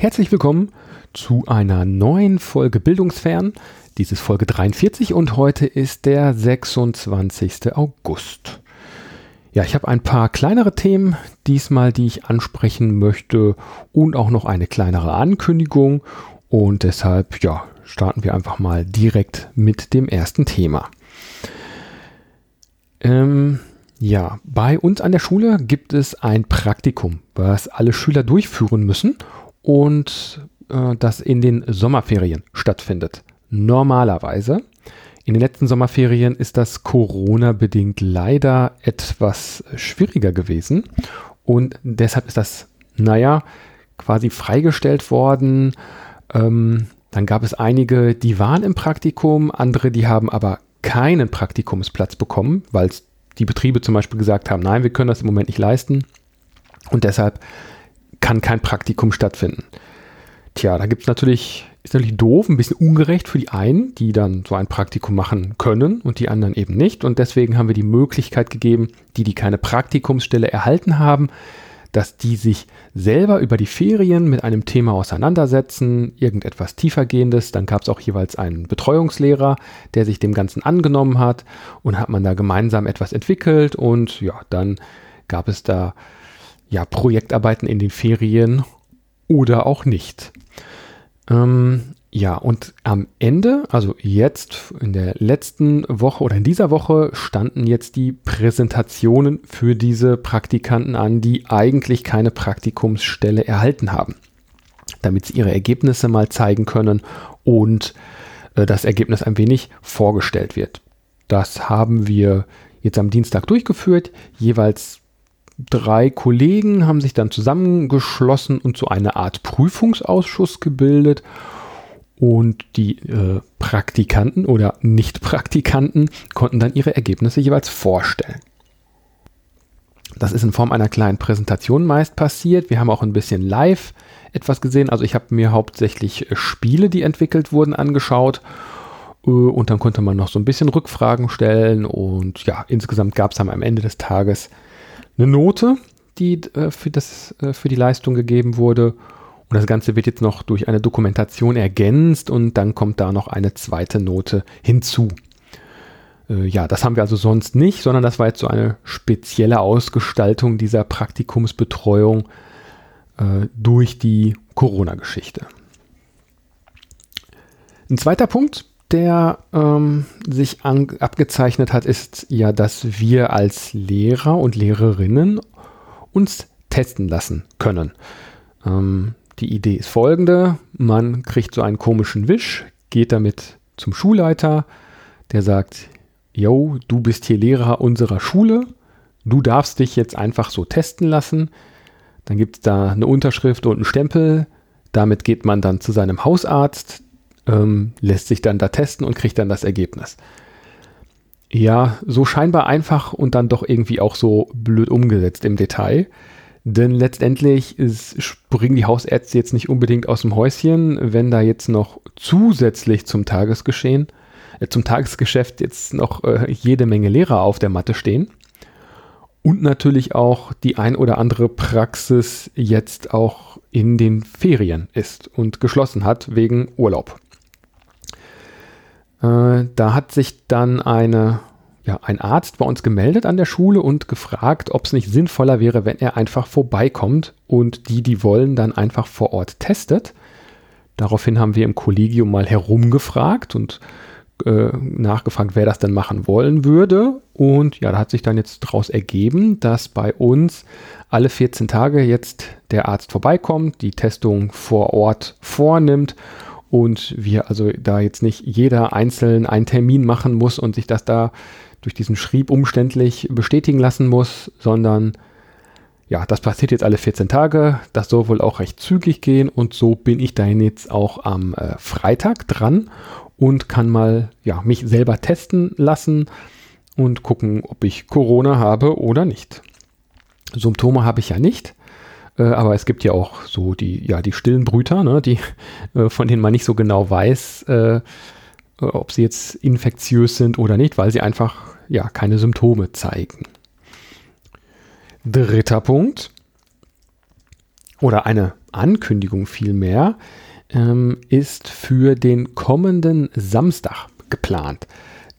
Herzlich willkommen zu einer neuen Folge Bildungsfern. Dies ist Folge 43 und heute ist der 26. August. Ja, ich habe ein paar kleinere Themen diesmal, die ich ansprechen möchte und auch noch eine kleinere Ankündigung und deshalb ja, starten wir einfach mal direkt mit dem ersten Thema. Ähm, ja, bei uns an der Schule gibt es ein Praktikum, was alle Schüler durchführen müssen und äh, das in den Sommerferien stattfindet. Normalerweise. In den letzten Sommerferien ist das Corona-bedingt leider etwas schwieriger gewesen und deshalb ist das, naja, quasi freigestellt worden. Ähm, dann gab es einige, die waren im Praktikum, andere, die haben aber keinen Praktikumsplatz bekommen, weil die Betriebe zum Beispiel gesagt haben, nein, wir können das im Moment nicht leisten und deshalb kann kein Praktikum stattfinden. Tja, da gibt es natürlich, ist natürlich doof, ein bisschen ungerecht für die einen, die dann so ein Praktikum machen können und die anderen eben nicht. Und deswegen haben wir die Möglichkeit gegeben, die, die keine Praktikumsstelle erhalten haben, dass die sich selber über die Ferien mit einem Thema auseinandersetzen, irgendetwas tiefergehendes. Dann gab es auch jeweils einen Betreuungslehrer, der sich dem Ganzen angenommen hat und hat man da gemeinsam etwas entwickelt und ja, dann gab es da ja Projektarbeiten in den Ferien oder auch nicht. Ähm, ja, und am Ende, also jetzt in der letzten Woche oder in dieser Woche, standen jetzt die Präsentationen für diese Praktikanten an, die eigentlich keine Praktikumsstelle erhalten haben, damit sie ihre Ergebnisse mal zeigen können und äh, das Ergebnis ein wenig vorgestellt wird. Das haben wir jetzt am Dienstag durchgeführt. Jeweils drei Kollegen haben sich dann zusammengeschlossen und so eine Art Prüfungsausschuss gebildet und die äh, Praktikanten oder Nicht-Praktikanten konnten dann ihre Ergebnisse jeweils vorstellen. Das ist in Form einer kleinen Präsentation meist passiert. Wir haben auch ein bisschen live etwas gesehen. Also ich habe mir hauptsächlich äh, Spiele, die entwickelt wurden, angeschaut. Äh, und dann konnte man noch so ein bisschen Rückfragen stellen. Und ja, insgesamt gab es am Ende des Tages eine Note, die äh, für, das, für die Leistung gegeben wurde. Und das Ganze wird jetzt noch durch eine Dokumentation ergänzt und dann kommt da noch eine zweite Note hinzu. Äh, ja, das haben wir also sonst nicht, sondern das war jetzt so eine spezielle Ausgestaltung dieser Praktikumsbetreuung äh, durch die Corona-Geschichte. Ein zweiter Punkt, der ähm, sich an, abgezeichnet hat, ist ja, dass wir als Lehrer und Lehrerinnen uns testen lassen können. Ähm, die Idee ist folgende. Man kriegt so einen komischen Wisch, geht damit zum Schulleiter, der sagt, yo, du bist hier Lehrer unserer Schule, du darfst dich jetzt einfach so testen lassen. Dann gibt es da eine Unterschrift und einen Stempel. Damit geht man dann zu seinem Hausarzt, ähm, lässt sich dann da testen und kriegt dann das Ergebnis. Ja, so scheinbar einfach und dann doch irgendwie auch so blöd umgesetzt im Detail. Denn letztendlich springen die Hausärzte jetzt nicht unbedingt aus dem Häuschen, wenn da jetzt noch zusätzlich zum Tagesgeschehen, äh, zum Tagesgeschäft jetzt noch äh, jede Menge Lehrer auf der Matte stehen. Und natürlich auch die ein oder andere Praxis jetzt auch in den Ferien ist und geschlossen hat wegen Urlaub. Äh, da hat sich dann eine ja, ein Arzt bei uns gemeldet an der Schule und gefragt, ob es nicht sinnvoller wäre, wenn er einfach vorbeikommt und die, die wollen, dann einfach vor Ort testet. Daraufhin haben wir im Kollegium mal herumgefragt und äh, nachgefragt, wer das denn machen wollen würde. Und ja, da hat sich dann jetzt daraus ergeben, dass bei uns alle 14 Tage jetzt der Arzt vorbeikommt, die Testung vor Ort vornimmt und wir also da jetzt nicht jeder einzeln einen Termin machen muss und sich das da durch diesen Schrieb umständlich bestätigen lassen muss, sondern ja, das passiert jetzt alle 14 Tage. Das soll wohl auch recht zügig gehen und so bin ich dann jetzt auch am äh, Freitag dran und kann mal ja, mich selber testen lassen und gucken, ob ich Corona habe oder nicht. Symptome habe ich ja nicht, aber es gibt ja auch so die, ja, die stillen Brüter, ne, die, äh, von denen man nicht so genau weiß, äh, äh, ob sie jetzt infektiös sind oder nicht, weil sie einfach ja keine Symptome zeigen. Dritter Punkt. oder eine Ankündigung vielmehr, ähm, ist für den kommenden Samstag geplant.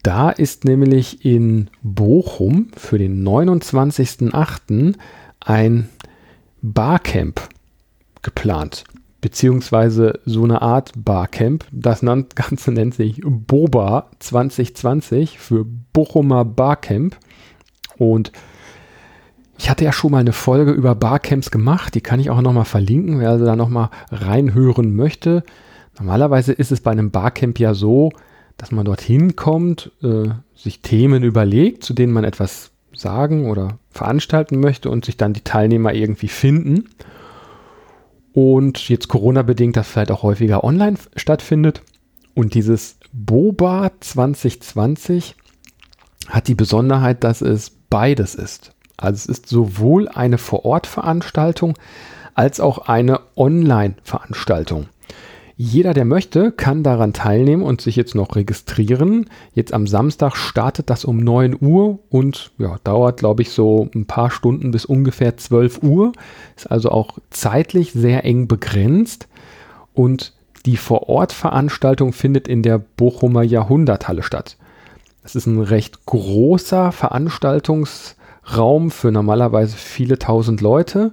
Da ist nämlich in Bochum für den 29.08. ein Barcamp geplant. Beziehungsweise so eine Art Barcamp. Das Ganze nennt sich Boba 2020 für Bochumer Barcamp. Und ich hatte ja schon mal eine Folge über Barcamps gemacht, die kann ich auch nochmal verlinken, wer also da nochmal reinhören möchte. Normalerweise ist es bei einem Barcamp ja so, dass man dorthin kommt, äh, sich Themen überlegt, zu denen man etwas sagen oder veranstalten möchte und sich dann die Teilnehmer irgendwie finden. Und jetzt Corona-bedingt das vielleicht auch häufiger online stattfindet. Und dieses Boba 2020 hat die Besonderheit, dass es beides ist. Also es ist sowohl eine Vor-Ort-Veranstaltung als auch eine Online-Veranstaltung. Jeder, der möchte, kann daran teilnehmen und sich jetzt noch registrieren. Jetzt am Samstag startet das um 9 Uhr und ja, dauert, glaube ich, so ein paar Stunden bis ungefähr 12 Uhr. Ist also auch zeitlich sehr eng begrenzt. Und die Vor-Ort-Veranstaltung findet in der Bochumer Jahrhunderthalle statt. Das ist ein recht großer Veranstaltungs- Raum für normalerweise viele tausend Leute.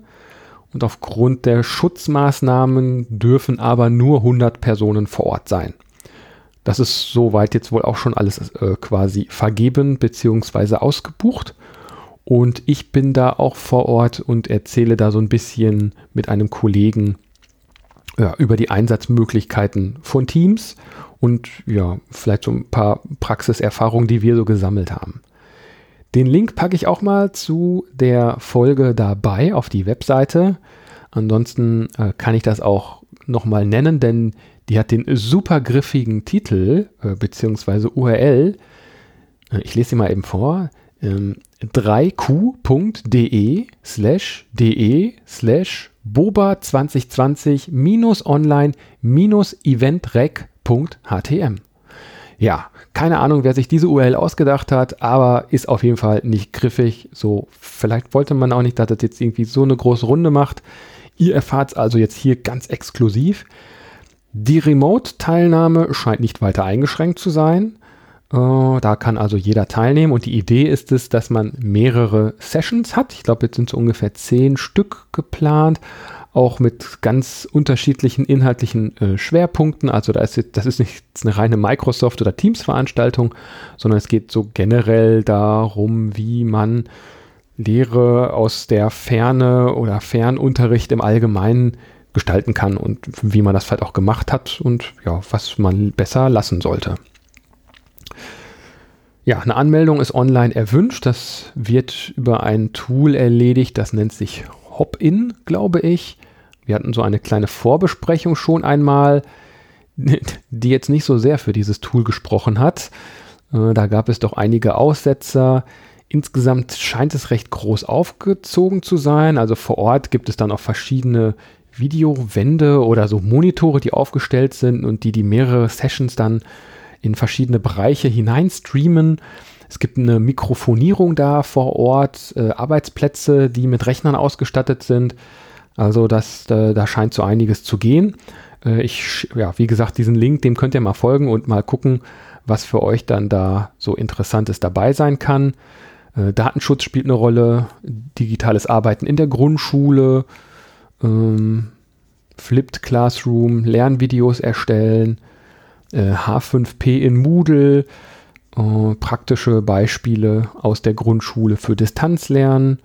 Und aufgrund der Schutzmaßnahmen dürfen aber nur 100 Personen vor Ort sein. Das ist soweit jetzt wohl auch schon alles äh, quasi vergeben bzw. ausgebucht. Und ich bin da auch vor Ort und erzähle da so ein bisschen mit einem Kollegen ja, über die Einsatzmöglichkeiten von Teams und ja, vielleicht so ein paar Praxiserfahrungen, die wir so gesammelt haben. Den Link packe ich auch mal zu der Folge dabei auf die Webseite. Ansonsten äh, kann ich das auch nochmal nennen, denn die hat den super griffigen Titel äh, bzw. URL. Äh, ich lese sie mal eben vor. Ähm, 3q.de slash de slash boba 2020 minus online minus eventrec.htm. Ja, keine Ahnung, wer sich diese URL ausgedacht hat, aber ist auf jeden Fall nicht griffig. So, vielleicht wollte man auch nicht, dass das jetzt irgendwie so eine große Runde macht. Ihr erfahrt es also jetzt hier ganz exklusiv. Die Remote-Teilnahme scheint nicht weiter eingeschränkt zu sein. Äh, da kann also jeder teilnehmen und die Idee ist es, dass man mehrere Sessions hat. Ich glaube, jetzt sind so ungefähr zehn Stück geplant auch mit ganz unterschiedlichen inhaltlichen äh, Schwerpunkten. Also da ist das ist nicht eine reine Microsoft- oder Teams-Veranstaltung, sondern es geht so generell darum, wie man Lehre aus der Ferne oder Fernunterricht im Allgemeinen gestalten kann und wie man das vielleicht auch gemacht hat und ja, was man besser lassen sollte. Ja, eine Anmeldung ist online erwünscht. Das wird über ein Tool erledigt, das nennt sich Hop-In, glaube ich. Wir hatten so eine kleine Vorbesprechung schon einmal, die jetzt nicht so sehr für dieses Tool gesprochen hat. Äh, da gab es doch einige Aussetzer. Insgesamt scheint es recht groß aufgezogen zu sein. Also vor Ort gibt es dann auch verschiedene Videowände oder so Monitore, die aufgestellt sind und die die mehrere Sessions dann in verschiedene Bereiche hineinstreamen. Es gibt eine Mikrofonierung da vor Ort, äh, Arbeitsplätze, die mit Rechnern ausgestattet sind. Also das, äh, da scheint so einiges zu gehen. Äh, ich, ja, wie gesagt, diesen Link, dem könnt ihr mal folgen und mal gucken, was für euch dann da so Interessantes dabei sein kann. Äh, Datenschutz spielt eine Rolle, digitales Arbeiten in der Grundschule, ähm, Flipped Classroom, Lernvideos erstellen, äh, H5P in Moodle, äh, praktische Beispiele aus der Grundschule für Distanzlernen,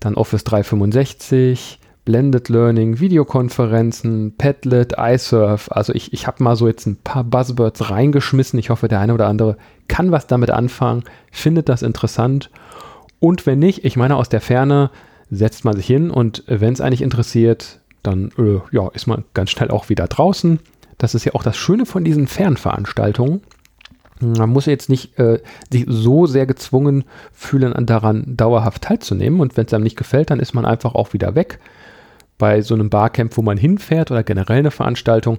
dann Office 365, Blended Learning, Videokonferenzen, Padlet, iSurf. Also ich, ich habe mal so jetzt ein paar Buzzwords reingeschmissen. Ich hoffe, der eine oder andere kann was damit anfangen, findet das interessant. Und wenn nicht, ich meine, aus der Ferne setzt man sich hin und wenn es eigentlich interessiert, dann äh, ja, ist man ganz schnell auch wieder draußen. Das ist ja auch das Schöne von diesen Fernveranstaltungen. Man muss jetzt nicht äh, sich so sehr gezwungen fühlen, daran dauerhaft teilzunehmen. Und wenn es einem nicht gefällt, dann ist man einfach auch wieder weg bei so einem Barcamp, wo man hinfährt oder generell eine Veranstaltung,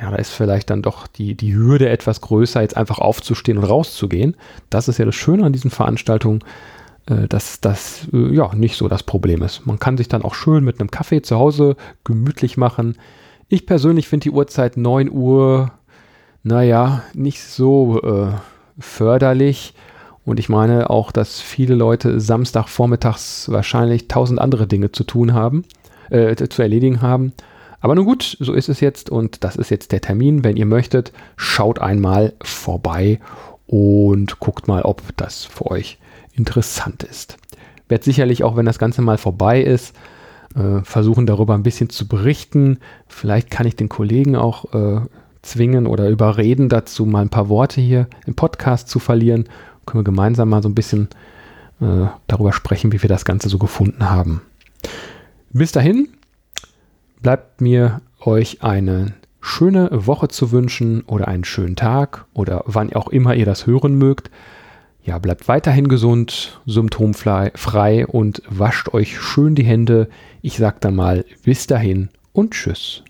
ja, da ist vielleicht dann doch die, die Hürde etwas größer, jetzt einfach aufzustehen und rauszugehen. Das ist ja das Schöne an diesen Veranstaltungen. äh, dass das äh, ja nicht so das Problem ist. Man kann sich dann auch schön mit einem Kaffee zu Hause gemütlich machen. Ich persönlich finde die Uhrzeit 9 Uhr, naja, nicht so äh, förderlich. Und ich meine auch, dass viele Leute Samstagvormittags wahrscheinlich tausend andere Dinge zu tun haben, äh, zu erledigen haben. Aber nun gut, so ist es jetzt und das ist jetzt der Termin. Wenn ihr möchtet, schaut einmal vorbei und guckt mal, ob das für euch interessant ist. Werd sicherlich auch, wenn das Ganze mal vorbei ist, äh, versuchen darüber ein bisschen zu berichten. Vielleicht kann ich den Kollegen auch äh, zwingen oder überreden, dazu mal ein paar Worte hier im Podcast zu verlieren können wir gemeinsam mal so ein bisschen äh, darüber sprechen, wie wir das Ganze so gefunden haben. Bis dahin bleibt mir euch eine schöne Woche zu wünschen oder einen schönen Tag oder wann auch immer ihr das hören mögt. Ja, bleibt weiterhin gesund, symptomfrei und wascht euch schön die Hände. Ich sag dann mal bis dahin und tschüss.